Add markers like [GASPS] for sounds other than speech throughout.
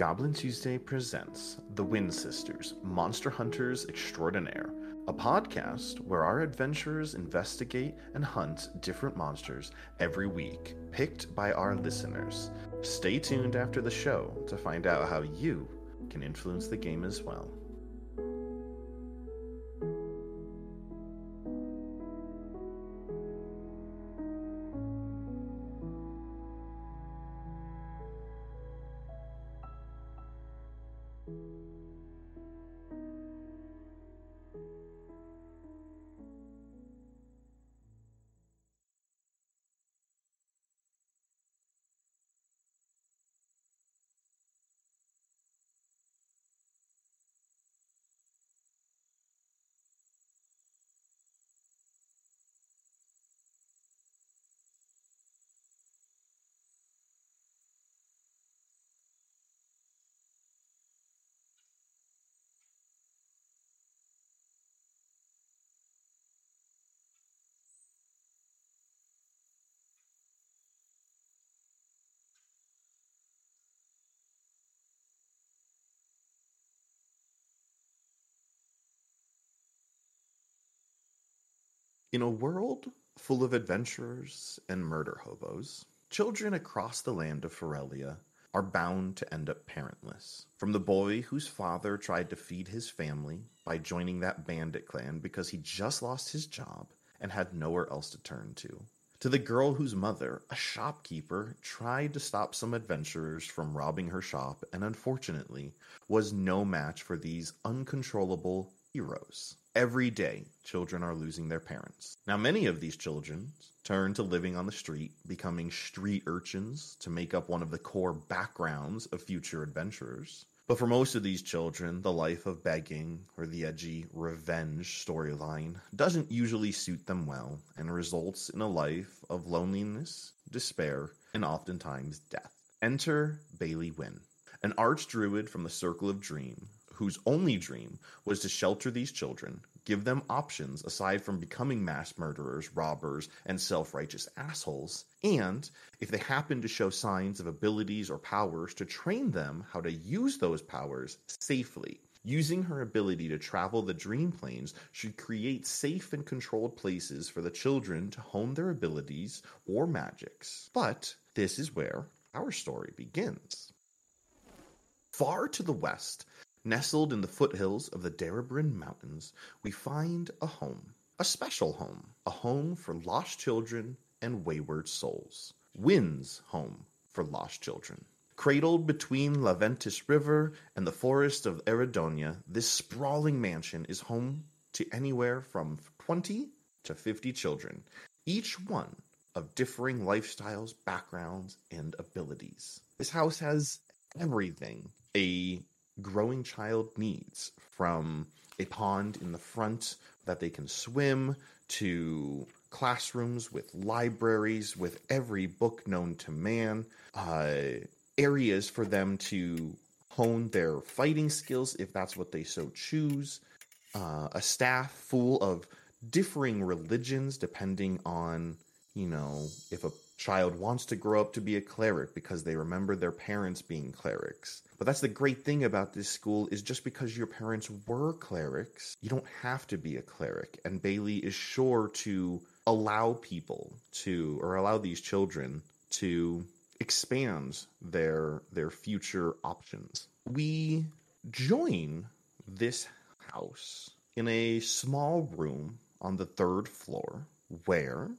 Goblin Tuesday presents The Wind Sisters, Monster Hunters Extraordinaire, a podcast where our adventurers investigate and hunt different monsters every week, picked by our listeners. Stay tuned after the show to find out how you can influence the game as well. In a world full of adventurers and murder hobos, children across the land of Ferelia are bound to end up parentless. From the boy whose father tried to feed his family by joining that bandit clan because he just lost his job and had nowhere else to turn to, to the girl whose mother, a shopkeeper, tried to stop some adventurers from robbing her shop and unfortunately was no match for these uncontrollable heroes. Every day, children are losing their parents. Now, many of these children turn to living on the street, becoming street urchins to make up one of the core backgrounds of future adventurers. But for most of these children, the life of begging or the edgy revenge storyline doesn't usually suit them well and results in a life of loneliness, despair, and oftentimes death. Enter Bailey Wynn, an archdruid from the Circle of Dream whose only dream was to shelter these children, give them options aside from becoming mass murderers, robbers, and self righteous assholes, and if they happen to show signs of abilities or powers, to train them how to use those powers safely. Using her ability to travel the dream planes should create safe and controlled places for the children to hone their abilities or magics. But this is where our story begins. Far to the west, Nestled in the foothills of the Darabrin Mountains, we find a home, a special home, a home for lost children and wayward souls. Wynn's home for lost children. Cradled between Laventis River and the forest of Eridonia, this sprawling mansion is home to anywhere from 20 to 50 children, each one of differing lifestyles, backgrounds, and abilities. This house has everything a growing child needs from a pond in the front that they can swim to classrooms with libraries with every book known to man, uh, areas for them to hone their fighting skills if that's what they so choose, uh, a staff full of differing religions depending on, you know, if a child wants to grow up to be a cleric because they remember their parents being clerics. But that's the great thing about this school is just because your parents were clerics, you don't have to be a cleric. And Bailey is sure to allow people to or allow these children to expand their their future options. We join this house in a small room on the third floor where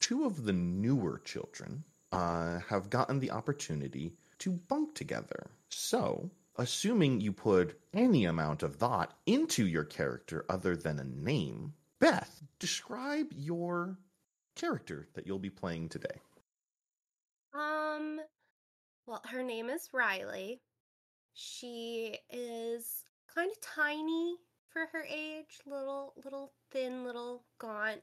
two of the newer children uh, have gotten the opportunity to bunk together. So, assuming you put any amount of thought into your character other than a name, Beth, describe your character that you'll be playing today. Um, well, her name is Riley. She is kind of tiny for her age, little, little thin, little gaunt.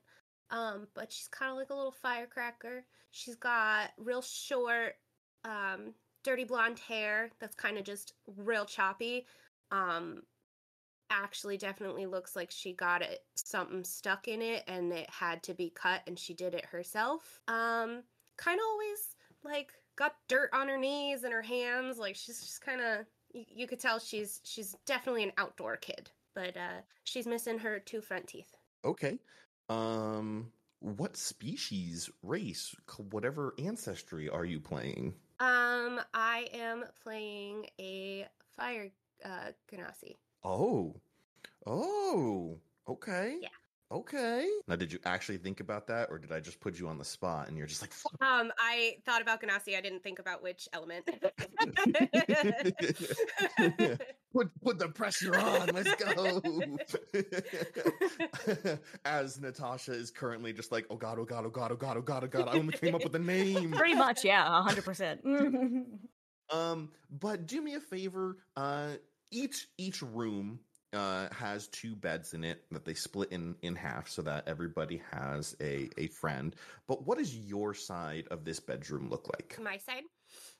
Um, but she's kind of like a little firecracker. She's got real short, um, dirty blonde hair that's kind of just real choppy. Um, actually, definitely looks like she got it something stuck in it and it had to be cut, and she did it herself. Um, kind of always like got dirt on her knees and her hands. Like she's just kind of you, you could tell she's she's definitely an outdoor kid, but uh, she's missing her two front teeth. Okay. Um, what species, race, whatever ancestry are you playing? Um, I am playing a fire uh genasi. Oh, oh, okay. Yeah. Okay. Now, did you actually think about that, or did I just put you on the spot and you're just like, fuck? Um, I thought about genasi. I didn't think about which element. [LAUGHS] [LAUGHS] put put the pressure on. Let's go. [LAUGHS] As Natasha is currently just like, oh god, oh god, oh god, oh god, oh god, oh god. I only came up with a name. Pretty much, yeah, hundred percent. Um, but do me a favor. Uh, each each room uh has two beds in it that they split in in half so that everybody has a a friend. But what does your side of this bedroom look like? My side.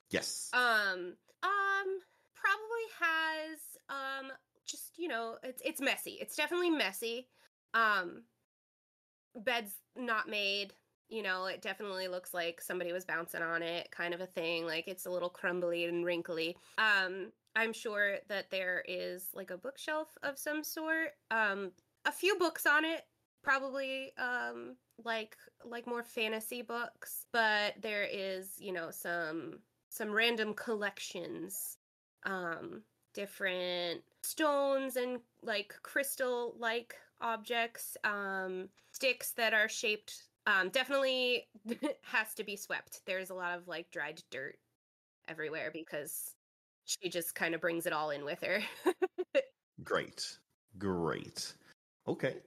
Yes. Um, um, probably has um just you know it's it's messy. It's definitely messy. Um, bed's not made. You know, it definitely looks like somebody was bouncing on it, kind of a thing. Like it's a little crumbly and wrinkly. Um, I'm sure that there is like a bookshelf of some sort. Um, a few books on it, probably um like like more fantasy books, but there is, you know, some some random collections um different stones and like crystal like objects um sticks that are shaped um definitely [LAUGHS] has to be swept there's a lot of like dried dirt everywhere because she just kind of brings it all in with her Great. Great. Okay.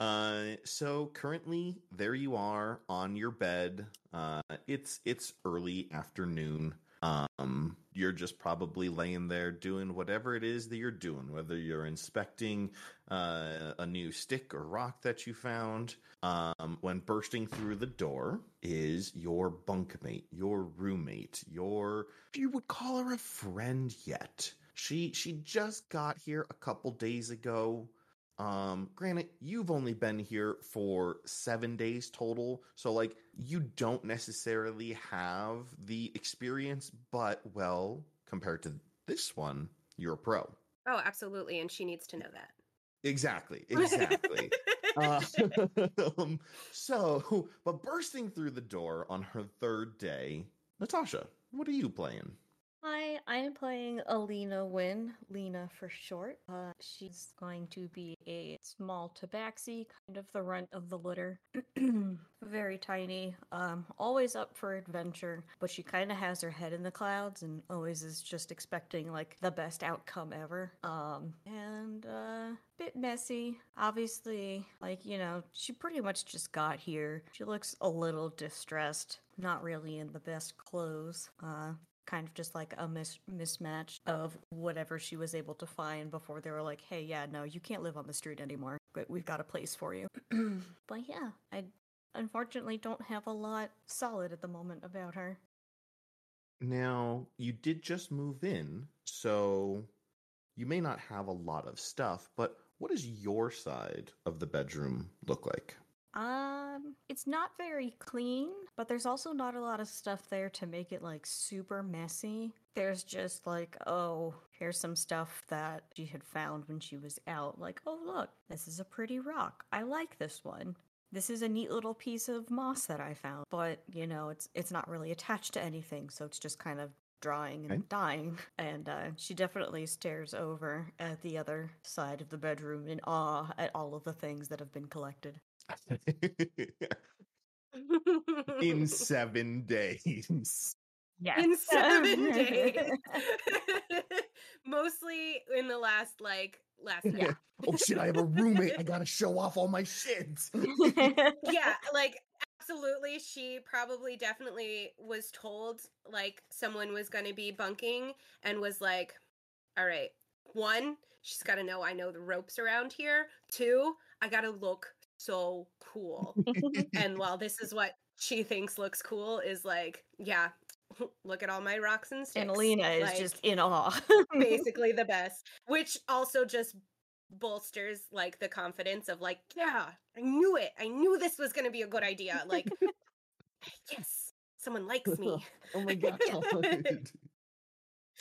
Uh so currently there you are on your bed. Uh it's it's early afternoon. Um you're just probably laying there doing whatever it is that you're doing, whether you're inspecting uh a new stick or rock that you found. Um when bursting through the door is your bunkmate, your roommate, your you would call her a friend yet. She she just got here a couple days ago. Um, granted, you've only been here for seven days total, so like you don't necessarily have the experience, but well, compared to this one, you're a pro. oh absolutely and she needs to know that Exactly, [LAUGHS] exactly. uh, [LAUGHS] um, so, but bursting through the door on her third day, Natasha, what are you playing? Hi, I'm playing Alina Wynn, Lena for short. Uh, she's going to be a small tabaxi, kind of the runt of the litter. [CLEARS THROAT] Very tiny, um, always up for adventure, but she kind of has her head in the clouds and always is just expecting like the best outcome ever. Um, and uh, bit messy. Obviously, like you know, she pretty much just got here. She looks a little distressed, not really in the best clothes. Uh, kind of just like a mis- mismatch of whatever she was able to find before they were like, hey, yeah, no, you can't live on the street anymore, but we've got a place for you. [CLEARS THROAT] but yeah, I unfortunately don't have a lot solid at the moment about her. Now, you did just move in, so you may not have a lot of stuff, but what does your side of the bedroom look like? Um, it's not very clean, but there's also not a lot of stuff there to make it like super messy. There's just like, oh, here's some stuff that she had found when she was out. Like, oh, look, this is a pretty rock. I like this one. This is a neat little piece of moss that I found, but you know, it's it's not really attached to anything, so it's just kind of drying and Okay. dying. [LAUGHS] And uh, she definitely stares over at the other side of the bedroom in awe at all of the things that have been collected. In [LAUGHS] seven days. Yes. in seven [LAUGHS] days [LAUGHS] mostly in the last like last night. Yeah. oh shit, I have a roommate. I gotta show off all my shit. yeah like absolutely she probably definitely was told like someone was going to be bunking and was like all right one she's got to know i know the ropes around here two i gotta look so cool [LAUGHS] and while this is what she thinks looks cool is like yeah [LAUGHS] look at all my rocks and sticks and Lena is Like, just in awe. [LAUGHS] basically the best which also just bolsters like the confidence of like yeah i knew it i knew this was going to be a good idea like yes someone likes me oh my god.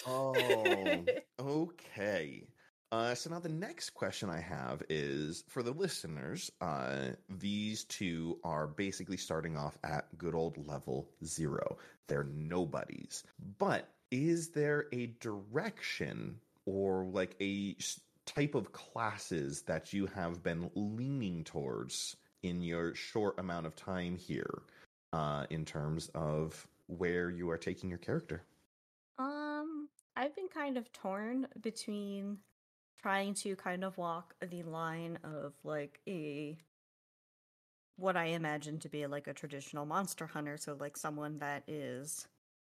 Oh, okay. Uh, so now the next question I have is for the listeners. Uh, these two are basically starting off at good old level zero. They're nobodies. But is there a direction or like a type of classes that you have been leaning towards in your short amount of time here uh, in terms of where you are taking your character? Um, I've been kind of torn between trying to kind of walk the line of like a what I imagine to be like a traditional monster hunter, so like someone that is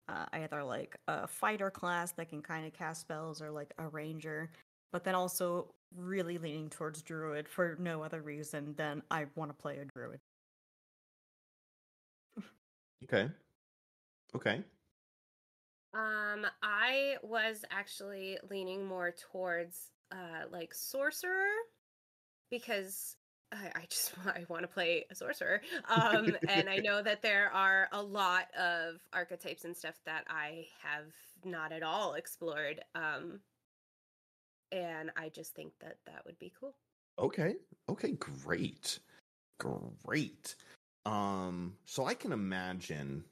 uh, either like a fighter class that can kind of cast spells or like a ranger, but then also really leaning towards druid for no other reason than I want to play a druid. Okay. Okay. Um, I was actually leaning more towards uh like sorcerer because I, I just [LAUGHS] I want to play a sorcerer. [LAUGHS] Um, and I know that there are a lot of archetypes and stuff that I have not at all explored. Um, and I just think that that would be cool. Okay. Okay, great. Great. Um so I can imagine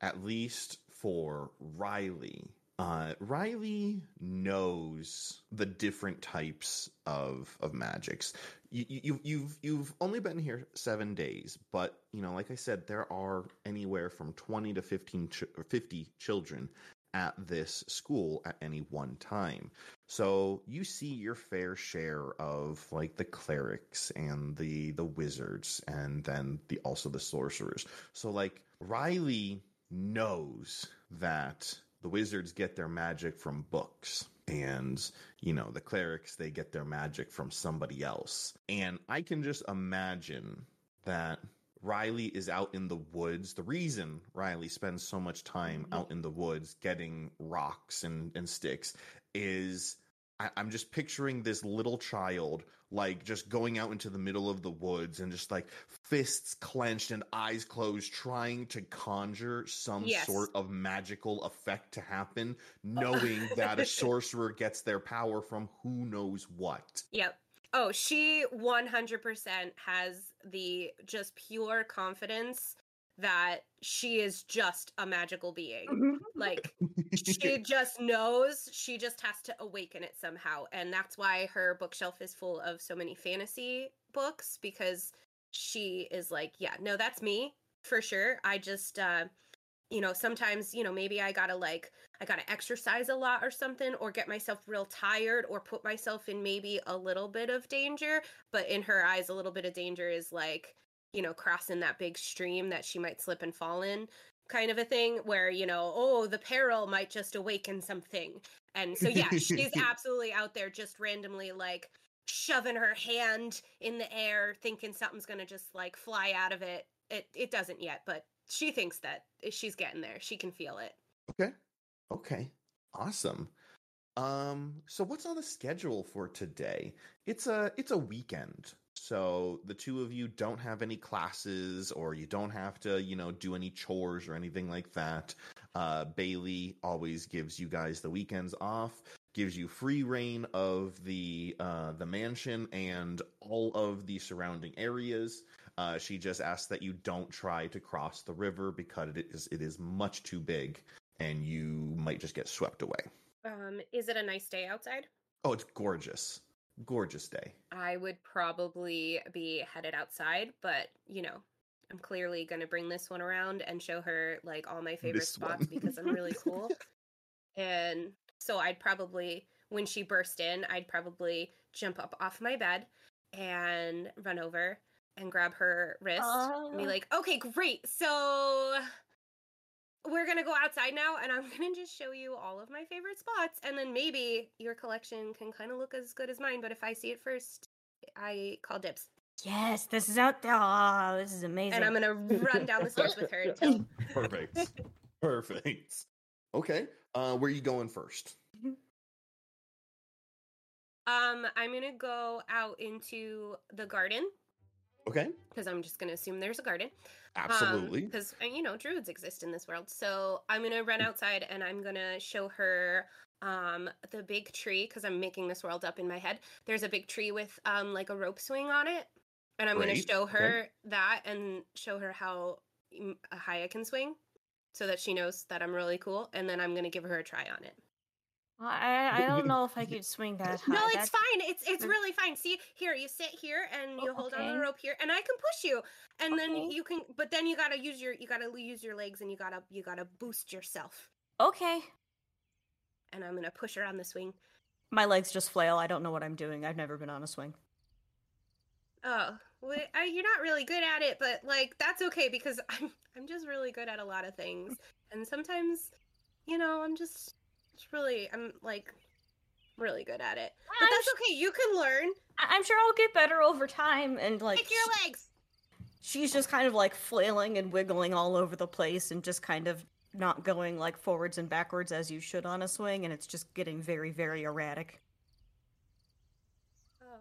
at least for Riley uh Riley knows the different types of of magics. You you you've you've only been here 7 days, but you know like I said there are anywhere from 20 to 15 ch- or 50 children at this school at any one time. So you see your fair share of like the clerics and the the wizards and then the also the sorcerers. So like Riley knows that the wizards get their magic from books and you know the clerics they get their magic from somebody else. And I can just imagine that Riley is out in the woods. The reason Riley spends so much time mm-hmm. out in the woods getting rocks and, and sticks is I, I'm just picturing this little child like just going out into the middle of the woods and just like fists clenched and eyes closed, trying to conjure some Yes. sort of magical effect to happen, oh. knowing that a [LAUGHS] sorcerer gets their power from who knows what. Yep. Oh, she 100% has the just pure confidence that she is just a magical being. Like, [LAUGHS] she just knows she just has to awaken it somehow. And that's why her bookshelf is full of so many fantasy books because she is like, yeah, no, that's me for sure. I just, uh, you know, sometimes, you know, maybe I gotta like, I gotta exercise a lot or something, or get myself real tired, or put myself in maybe a little bit of danger. But in her eyes, a little bit of danger is like, you know, crossing that big stream that she might slip and fall in, kind of a thing, where, you know, oh, the peril might just awaken something. And so, yeah, she's [LAUGHS] absolutely out there just randomly like shoving her hand in the air, thinking something's gonna just like fly out of it. It it doesn't yet, but she thinks that she's getting there. She can feel it. Okay. Okay. Awesome. Um so what's on the schedule for today? It's a it's a weekend. So the two of you don't have any classes or you don't have to, you know, do any chores or anything like that. Uh Bailey always gives you guys the weekends off, gives you free reign of the uh the mansion and all of the surrounding areas. Uh, she just asks that you don't try to cross the river because it is it is much too big and you might just get swept away. Um, is it a nice day outside? Oh, it's gorgeous. Gorgeous day. I would probably be headed outside, but you know, I'm clearly gonna bring this one around and show her like all my favorite This spots because I'm really cool. [LAUGHS] and so I'd probably, when she burst in, I'd probably jump up off my bed and run over and grab her wrist and be like, "Okay, great. So we're gonna go outside now, and I'm [LAUGHS] gonna just show you all of my favorite spots, and then maybe your collection can kind of look as good as mine. But if I see it first, I call dibs, Yes, this is out there. Oh, this is amazing. and I'm gonna run down the stairs with her until. [LAUGHS] Perfect. [LAUGHS] Perfect. Okay. Uh where are you going first? Um, I'm gonna go out into the garden Okay. because I'm just going to assume there's a garden. Absolutely. Because, you know, druids exist in this world. So I'm going to run outside and I'm going to show her um the big tree because i'm making this world up in my head there's a big tree with um like a rope swing on it and i'm going to show okay. her that and show her how mm, high i can swing so that she knows that i'm really cool and then i'm going to give her a try on it I I don't know if I could swing that high. no it's That's- fine it's it's really fine see here you sit here and you Oh, hold on okay. the rope here and i can push you and then you can but then you gotta use your you gotta use your legs and you gotta you gotta boost yourself Okay. and i'm gonna push her on the swing My legs just flail. I don't know what I'm doing. I've never been on a swing. Oh, well, I, you're not really good at it, but like that's okay because [LAUGHS] I'm I'm just really good at a lot of things, and sometimes, you know, I'm just, just really I'm like really good at it. But I'm, that's s- okay. You can learn. I- I'm sure I'll get better over time. And like, Kick your sh- legs. she's just kind of like flailing and wiggling all over the place and just kind of not going like forwards and backwards as you should on a swing. And it's just getting very, very erratic. Oh,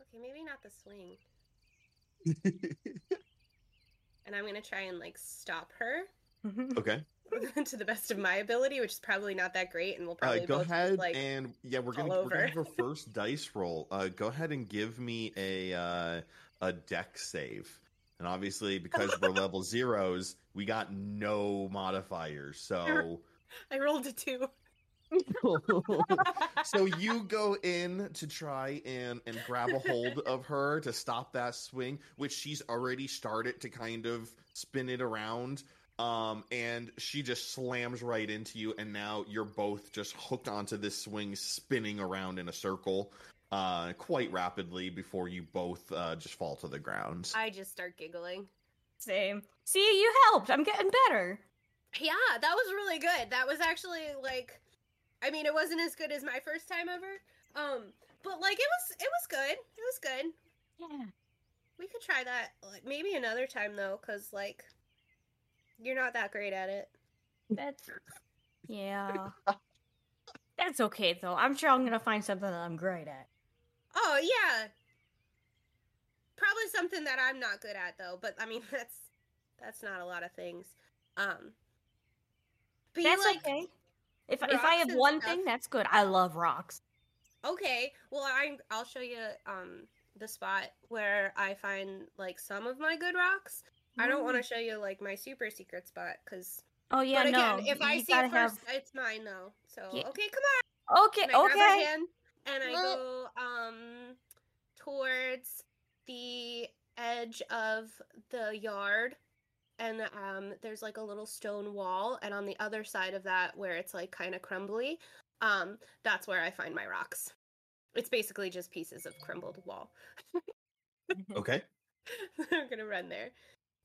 okay, maybe not the swing. [LAUGHS] And I'm gonna try and like stop her mm-hmm. okay. [LAUGHS] to the best of my ability, which is probably not that great, and we'll probably Uh, go both ahead like and yeah, we're gonna, we're gonna have our [LAUGHS] first dice roll. Uh, go ahead and give me a uh, a Dex save. And obviously, because we're [LAUGHS] level zeros, we got no modifiers. So I rolled a two. so you go in to try and and grab a hold of her to stop that swing which she's already started to kind of spin it around um and she just slams right into you and now you're both just hooked onto this swing spinning around in a circle uh quite rapidly before you both uh just fall to the ground I just start giggling. Same. See, you helped. I'm getting better. Yeah, that was really good. That was actually like I mean, it wasn't as good as my first time ever. Um, but like it was it was good. It was good. Yeah. We could try that like maybe another time though cuz like you're not that great at it. That's yeah. That's okay though. I'm sure I'm gonna find something that I'm great at. Oh, yeah. Probably something that I'm not good at though, but I mean, [LAUGHS] that's that's not a lot of things. Um But That's like okay. If if I have one stuff? thing, that's good. I love rocks. Okay, well I I'll show you um the spot where I find like some of my good rocks. I don't want to show you like my super secret spot because. Oh yeah, but again, no. if I see it first, have- it's mine though. So Yeah. okay, come on. Okay, And I grab her okay. hand and I go um towards the edge of the yard and um there's like a little stone wall and on the other side of that where it's like kind of crumbly um that's where I find my rocks. It's basically just pieces of crumbled wall. [LAUGHS] okay [LAUGHS] I'm gonna run there,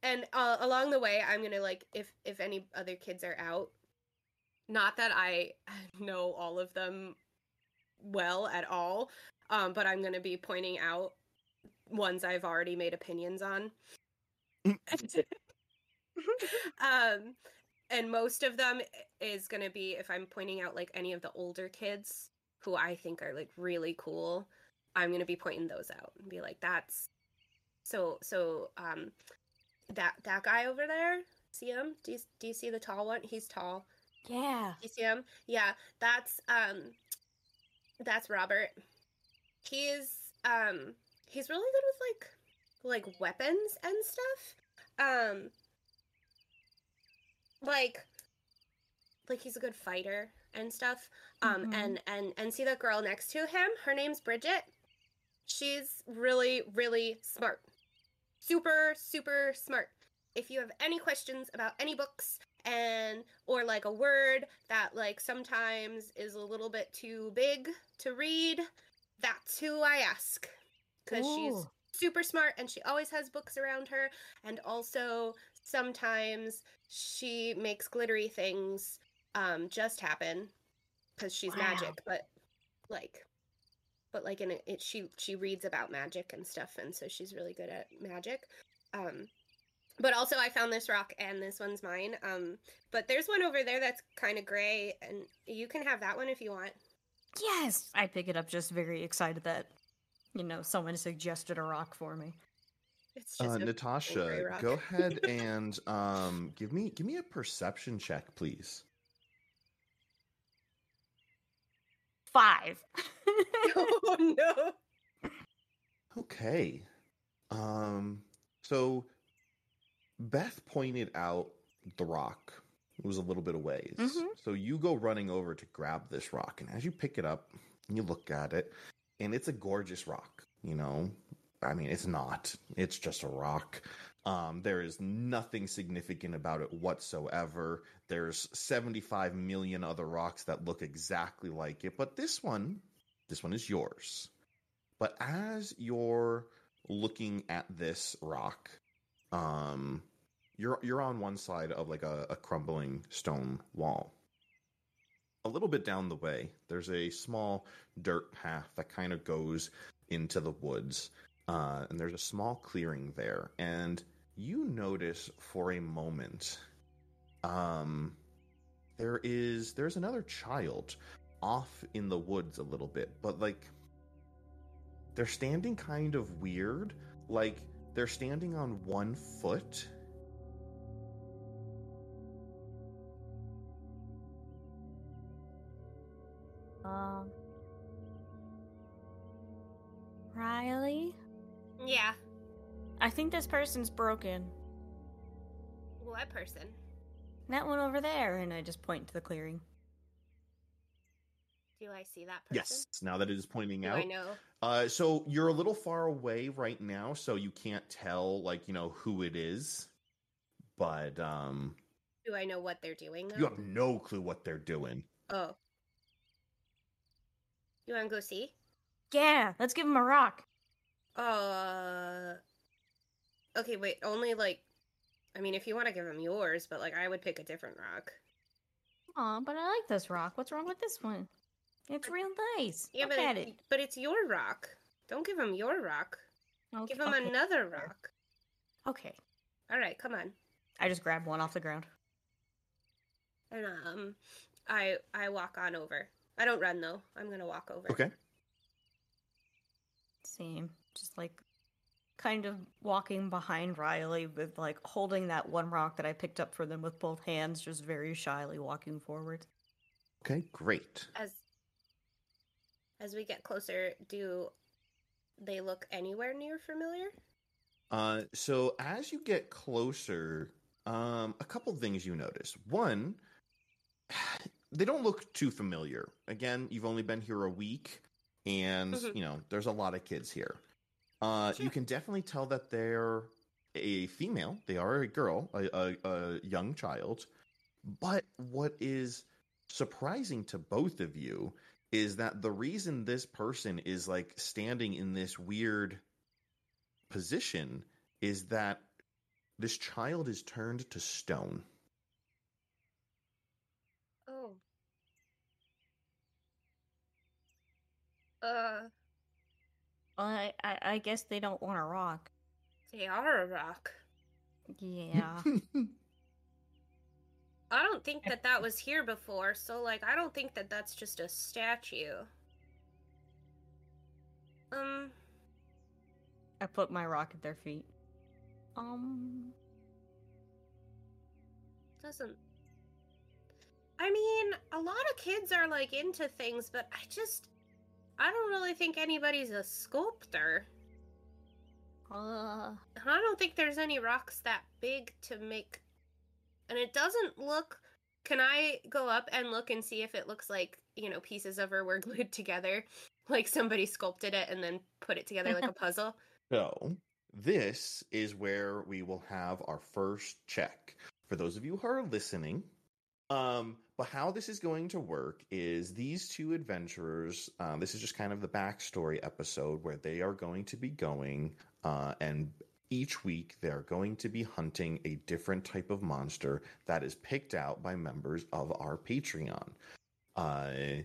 and uh, along the way, I'm gonna like if if any other kids are out. Not that I [LAUGHS] know all of them well at all, um, but I'm gonna be pointing out ones I've already made opinions on. [LAUGHS] um, and most of them is gonna be if I'm pointing out like any of the older kids who I think are like really cool. I'm gonna be pointing those out and be like, "That's so so um that that guy over there? See him? Do you, do you see the tall one? He's tall. Yeah. do you see him? Yeah that's um that's robert. He's um he's really good with like like weapons and stuff. Um like like he's a good fighter and stuff. Um Mhm. and and and see that girl next to him? Her name's bridget. She's really really smart super super smart. If you have any questions about any books and or like a word that like sometimes is a little bit too big to read that's who i ask. Because she's super smart and she always has books around her. And also sometimes she makes glittery things um just happen because she's Wow. magic but like but like in it, it she she reads about magic and stuff and so she's really good at magic um but also i found this rock and this one's mine um but there's one over there that's kind of gray and you can have that one if you want Yes. I pick it up just very excited that you know someone suggested a rock for me. It's just Uh, a gray Natasha, rock. go [LAUGHS] ahead and um, give me give me a perception check, please. Five. [LAUGHS] oh no. Okay. Um, so Beth pointed out the rock. It was a little bit of away. Mhm. So you go running over to grab this rock, and as you pick it up, and you look at it, and it's a gorgeous rock. You know, I mean, it's not. It's just a rock. Um, there is nothing significant about it whatsoever. There's 75 million other rocks that look exactly like it, but this one, this one is yours. But as you're looking at this rock, um, you're you're on one side of like a, a crumbling stone wall. A little bit down the way, there's a small dirt path that kind of goes into the woods, uh, and there's a small clearing there. And you notice for a moment, um, there is there's another child off in the woods a little bit, but like they're standing kind of weird. Like they're standing on one foot. Um. Riley, Yeah. I think this person's broken. What person? That one over there, and I just point to the clearing. Do I see that person? Yes. Now that it is pointing Do out. I know? Uh, so you're a little far away right now, so you can't tell, like you know, who it is. But um, Do I know what they're doing though? you have no clue what they're doing. Oh. You wanna go see? Yeah, let's give him a rock. Uh Okay, wait, only like I mean if you want to give him yours, but like I would pick a different rock. Aw, but I like this rock. What's wrong with this one? It's real nice. Yeah, Look but at it, it. but it's your rock. Don't give him your rock. Okay, Give him okay. another rock. Okay. All right, come on. I just grab one off the ground. And um I I walk on over. I don't run though. I'm going to walk over. Okay. Same. Just like kind of walking behind Riley with like holding that one rock that I picked up for them with both hands, just very shyly walking forward. Okay. Great. As as we get closer, do they look anywhere near familiar? Uh, so as you get closer, um, a couple things you notice. One, [SIGHS] they don't look too familiar. Again, you've only been here a week, and Mhm. you know there's a lot of kids here. Uh, You can definitely tell that they're a female. They are a girl, a, a, a young child. But what is surprising to both of you is that the reason this person is like standing in this weird position is that this child is turned to stone. Oh. Uh, I, I, I guess they don't want a rock. they are a rock. Yeah. [LAUGHS] I don't think that that was here before, so like I don't think that that's just a statue. Um, I put my rock at their feet. Um, doesn't I mean, a lot of kids are like into things, but I just I don't really think anybody's a sculptor. uh, I don't think there's any rocks that big to make. And it doesn't look. Can I go up and look and see if it looks like, you know, pieces of her [LAUGHS] were glued together? Like somebody sculpted it and then put it together like a [LAUGHS] puzzle? So, this is where we will have our first check. For those of you who are listening, um, but how this is going to work is these two adventurers, um, this is just kind of the backstory episode where they are going to be going, uh, and each week they're going to be hunting a different type of monster that is picked out by members of our Patreon. Uh,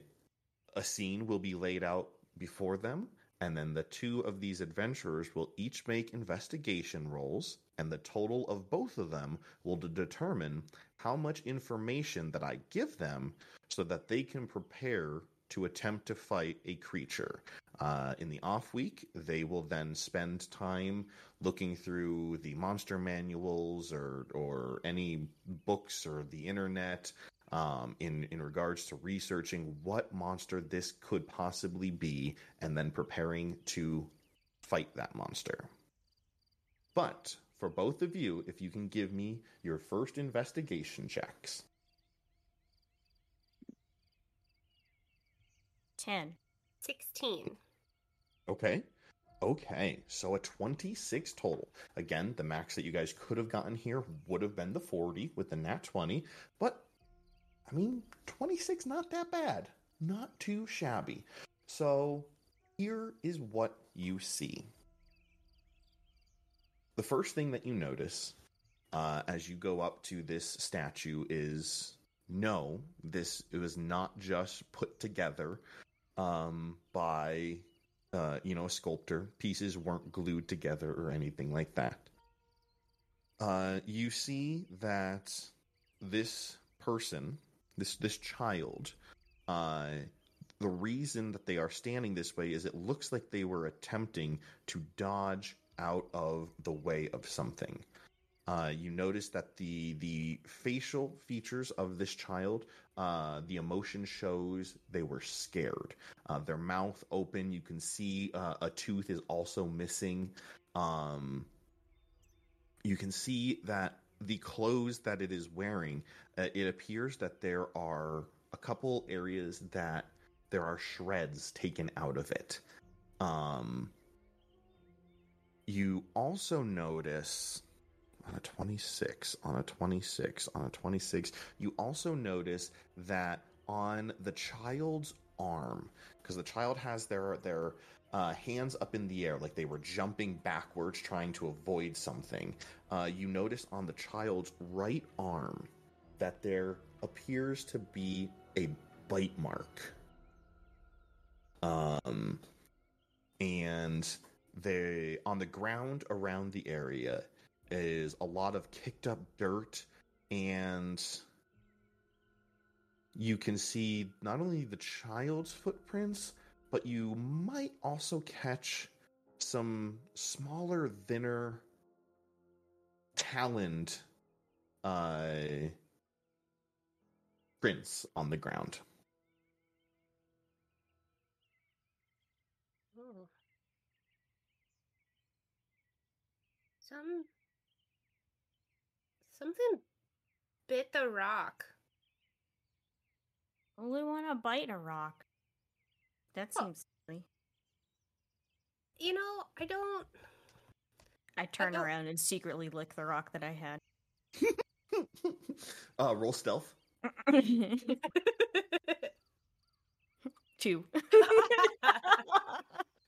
a scene will be laid out before them, and then the two of these adventurers will each make investigation rolls, and the total of both of them will de- determine how much information that I give them so that they can prepare to attempt to fight a creature. Uh, in the off week, they will then spend time looking through the monster manuals or or any books or the internet um, in in regards to researching what monster this could possibly be, and then preparing to fight that monster. But for both of you, if you can give me your first investigation checks. 10. 16. Okay. Okay, so a 26 total. Again, the max that you guys could have gotten here would have been the 40 with the nat 20, but I mean, 26 not that bad. Not too shabby. So, here is what you see. The first thing that you notice uh, as you go up to this statue is no, this it was not just put together um, by uh, you know a sculptor. Pieces weren't glued together or anything like that. Uh, you see that this person, this this child, uh, the reason that they are standing this way is it looks like they were attempting to dodge out of the way of something. Uh, you notice that the the facial features of this child, uh, the emotion shows they were scared. Uh, their mouth open. You can see uh, a tooth is also missing. Um, you can see that the clothes that it is wearing, uh, it appears that there are a couple areas that there are shreds taken out of it. Um, you also notice on a 26, on a 26, on a 26, you also notice that on the child's arm, because the child has their their uh, hands up in the air like they were jumping backwards trying to avoid something. Uh, you notice on the child's right arm that there appears to be a bite mark. Um, and they on the ground around the area is a lot of kicked up dirt and you can see not only the child's footprints but you might also catch some smaller thinner taloned uh prints on the ground Ooh. Some something bit the rock. Only want to bite a rock. That Oh. seems silly. You know, I don't I turn don't- around and secretly lick the rock that I had. [LAUGHS] uh roll stealth [LAUGHS] [LAUGHS] Two.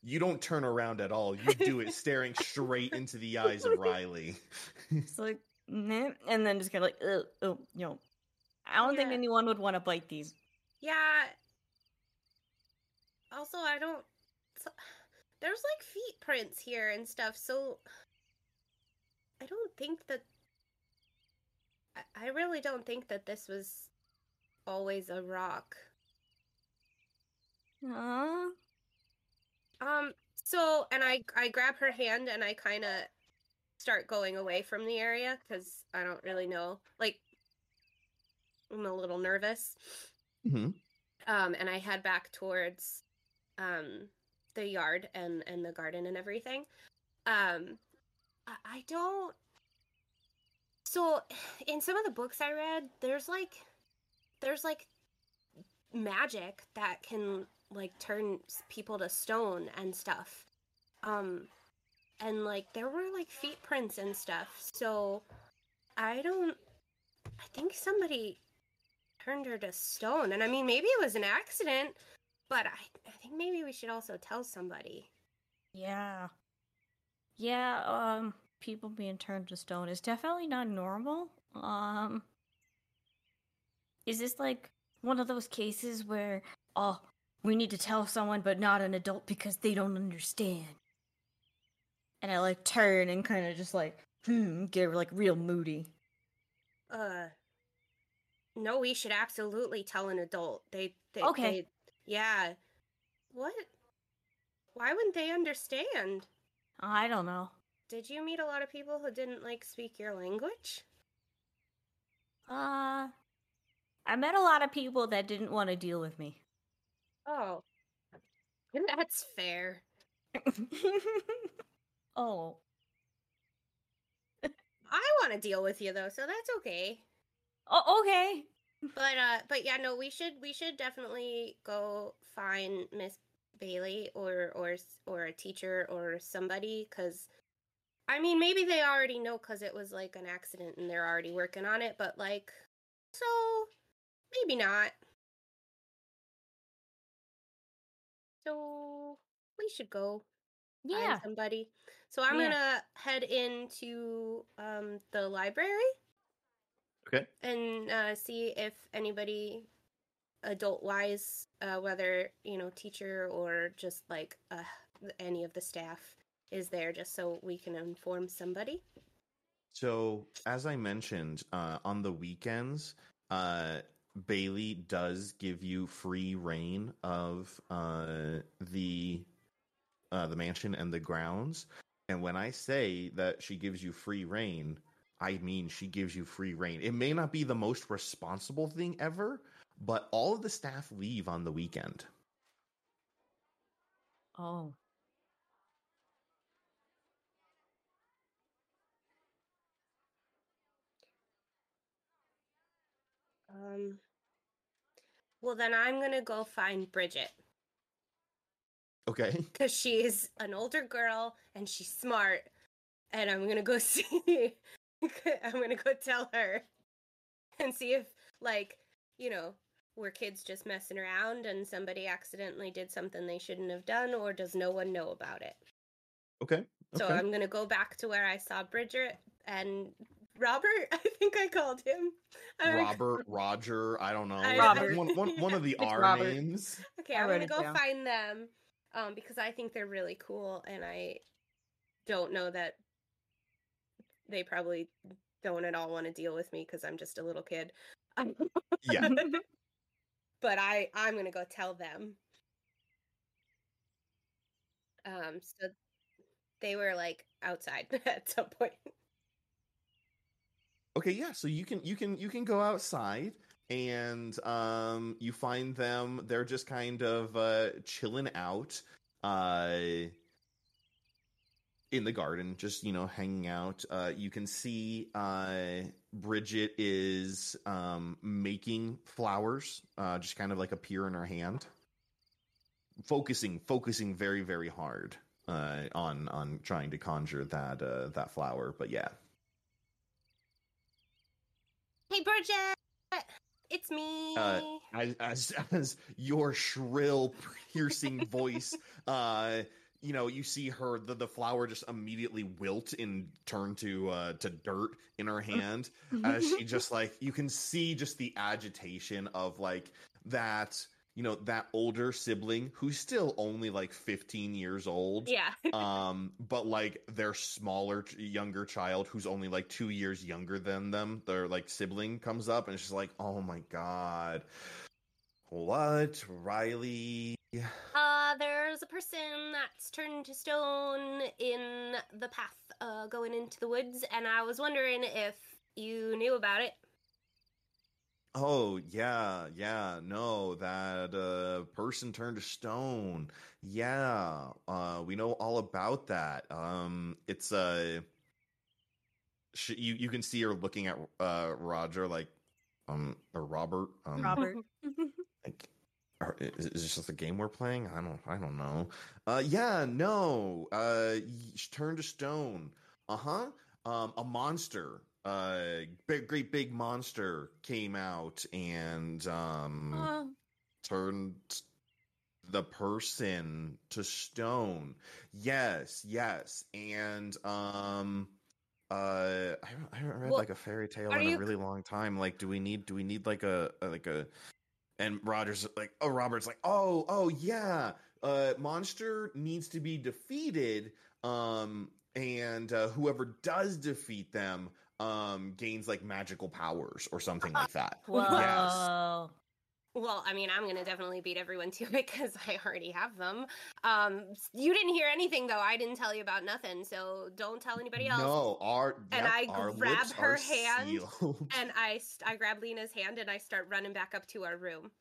You don't turn around at all. You do it [LAUGHS] staring straight into the [LAUGHS] eyes of Riley. it's like, meh, and then just kind of like, oh, you know, I don't think anyone would want to bite these. Yeah. Also, I don't. So, there's like feet prints here and stuff, so I don't think that. I, I really don't think that this was always a rock. Huh? Um. So, and I I grab her hand and I kind of start going away from the area because I don't really know. Like, I'm a little nervous. Mhm. um, and I head back towards um, the yard and and the garden and everything. Um, I, I don't. So, [SIGHS] in some of the books I read, there's like, there's like magic that can like turn people to stone and stuff. Um, and like there were like feet prints and stuff. So, I don't. I think somebody turned her to stone. And I mean, maybe it was an accident, but I, I think maybe we should also tell somebody. Yeah. Yeah, um, people being turned to stone is definitely not normal. Um, is this like one of those cases where, oh, we need to tell someone but not an adult because they don't understand? And I like turn and kind of just like, hmm, get like real moody. Uh, no, we should absolutely tell an adult. They, they Okay. they- Yeah. What? Why wouldn't they understand? I don't know. Did you meet a lot of people who didn't like speak your language? Uh, I met a lot of people that didn't want to deal with me. Oh. That's fair. [LAUGHS] oh, I want to deal with you though, so that's okay. oh, okay. But uh but yeah, no, we should we should definitely go find Miss Bailey or or or a teacher or somebody cuz I mean, maybe they already know cuz it was like an accident and they're already working on it, but like so maybe not. So we should go find Yeah. somebody. So I'm Yeah. gonna head into um the library Okay. and uh, see if anybody adult wise, uh, whether you know teacher or just like uh, any of the staff is there, just so we can inform somebody. So, as I mentioned, uh, on the weekends, uh, Bailey does give you free reign of uh, the uh, the mansion and the grounds. And when I say that she gives you free reign, I mean she gives you free reign. It may not be the most responsible thing ever, but all of the staff leave on the weekend. Oh. Um. Well, then I'm gonna go find Bridget Okay. [LAUGHS] because she's an older girl and she's smart, and I'm gonna go [LAUGHS] see. I'm gonna go tell her and see if, like, you know, were kids just messing around and somebody accidentally did something they shouldn't have done, or does no one know about it? Okay. So. I'm gonna go back to where I saw Bridget and Robert. [LAUGHS] I think I called him. I- Robert, Roger, I don't know. I- Robert. One, one, one of the [LAUGHS] It's R Robert. names. Okay, I I'm gonna go down. find them, um, because I think they're really cool, and I don't know that they probably don't at all want to deal with me because I'm just a little kid. Yeah. [LAUGHS] but I I'm gonna go tell them. Um, so they were like outside at some point. Okay, yeah. So you can you can you can go outside and um you find them. They're just kind of uh chilling out uh in the garden, just you know hanging out. Uh, you can see uh Bridget is um making flowers, uh, just kind of like appear in her hand, focusing focusing very very hard uh on on trying to conjure that uh that flower. But yeah. Hey, Bridget, it's me. Uh, as, as as your shrill piercing voice [LAUGHS] uh you know you see her the, the flower just immediately wilt and turn to uh to dirt in her hand as she [LAUGHS] just like you can see just the agitation of like that you know that older sibling who's still only like 15 years old yeah. [LAUGHS] um but like their smaller younger child who's only like two years younger than them their like sibling comes up and it's just like oh my god what riley Uh, there's a person that's turned to stone in the path uh, going into the woods, and I was wondering if you knew about it. Oh yeah yeah no that uh person turned to stone. Yeah uh we know all about that. Um it's uh sh- you you can see her looking at uh roger like um or robert um Robert. [LAUGHS] [LAUGHS] like are, is, is this just a game we're playing? I don't i don't know. Uh yeah no uh y- turn to stone. Uh-huh um a monster uh big great big monster came out and um Uh, turned the person to stone. Yes yes. And um uh i haven't, I haven't read Well, like a fairy tale in a really long time. Like do we need do we need like a, a like a and roger's like oh robert's like oh oh yeah. Uh monster needs to be defeated um and uh, whoever does defeat them um gains like magical powers or something like that [LAUGHS] whoa. yes Well, I mean, I'm gonna definitely beat everyone to it [LAUGHS] because I already have them. Um, you didn't hear anything though. I didn't tell you about nothing, so don't tell anybody else. No, our And yep, I our grab lips her hand sealed. [LAUGHS] And I, st- I grab Lena's hand and I start running back up to our room.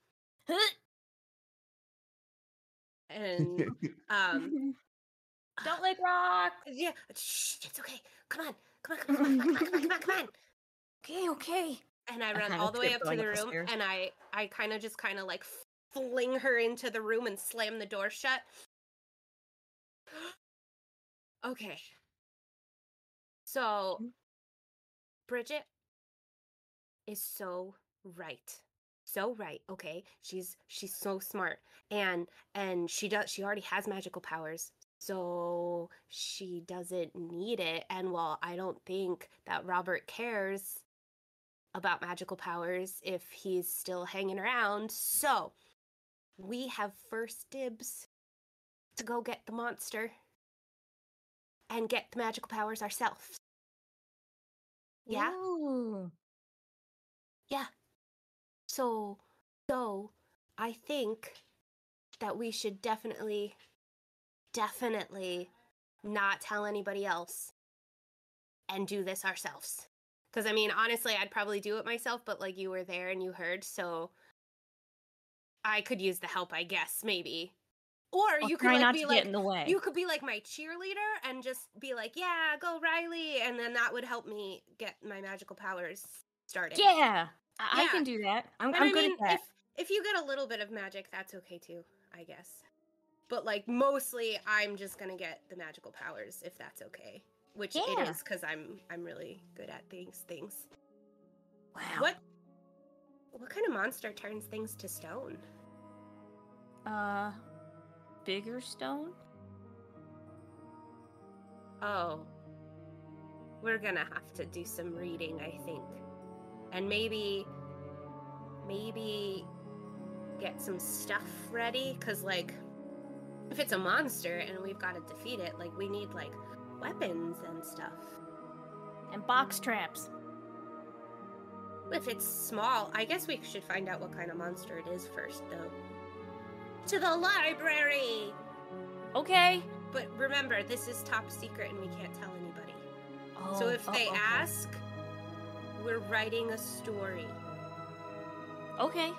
And um, Don't like rock. yeah, shh, it's okay. Come on, come on, come on, come on, come on, come on, come on. Okay, okay. And I I run kinda all the way up to the up the room, and I, I kind of just kind of like fling her into the room and slam the door shut. [GASPS] okay. So, Mm. Bridget is so right. So right, okay? She's she's so smart. And and she does she already has magical powers. So she doesn't need it. And while I don't think that Robert cares about magical powers if he's still hanging around, so we have first dibs to go get the monster and get the magical powers ourselves. Yeah? Ooh. Yeah. So, so I think that we should definitely, definitely not tell anybody else and do this ourselves. Because I mean, honestly, I'd probably do it myself, but like you were there and you heard, so I could use the help, I guess, maybe. Or I'll you could like not be like, get in the way. you could be like my cheerleader and just be like, "Yeah, go Riley," and then that would help me get my magical powers started. yeah, I, I can do that. I'm, I'm I good mean, at that. if if you get a little bit of magic, that's okay too, I guess. But like mostly, I'm just gonna get the magical powers if that's okay, which it Yeah. is because I'm I'm really good at things. Things. Wow. What what kind of monster turns things to stone? Uh, bigger stone? Oh, we're gonna have to do some reading, I think, and maybe maybe get some stuff ready because like if it's a monster and we've got to defeat it like we need like weapons and stuff And box traps. if it's small i guess we should find out what kind of monster it is first though to the library Okay. but remember this is top secret and we can't tell anybody Oh, so if oh, they okay. ask we're writing a story Okay.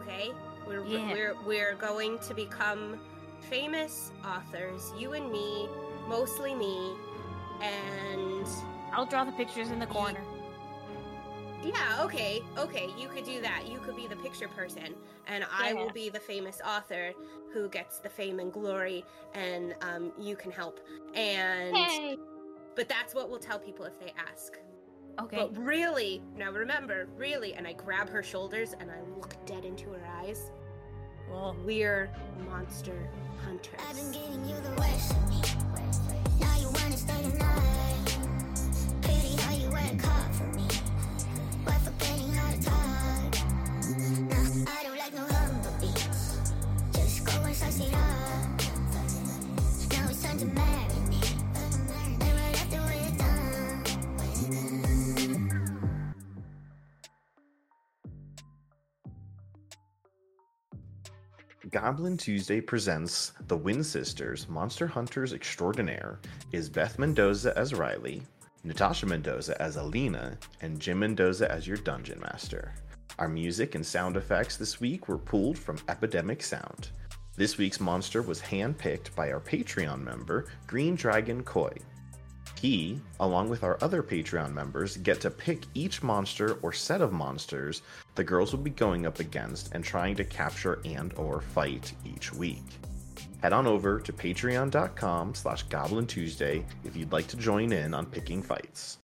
okay we're Yeah. we're we're going to become famous authors you and me mostly me and I'll draw the pictures in the corner. yeah okay okay you could do that you could be the picture person and i will be the famous author who gets the fame and glory and um, you can help and Hey. but that's what we'll tell people if they ask Okay. but really now remember really and i grab her shoulders and i look dead into her eyes Well, we're monster hunters. Been giving you the Goblin Tuesday presents the Wind Sisters, Monster Hunters Extraordinaire, is Beth Mendoza as Riley, Natasha Mendoza as Alina, and Jim Mendoza as your Dungeon Master. Our music and sound effects this week were pulled from Epidemic Sound. This week's monster was handpicked by our Patreon member, Green Dragon Koi. He, along with our other Patreon members, get to pick each monster or set of monsters the girls will be going up against and trying to capture and or fight each week. Head on over to patreon.com slash goblin tuesday if you'd like to join in on picking fights.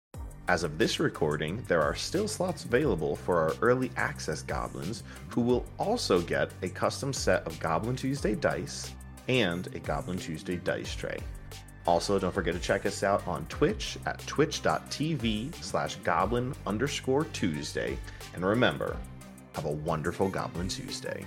As of this recording, there are still slots available for our early access goblins who will also get a custom set of Goblin Tuesday dice and a Goblin Tuesday dice tray. Also, don't forget to check us out on Twitch at twitch.tv slash goblin underscore Tuesday. And remember, have a wonderful Goblin Tuesday.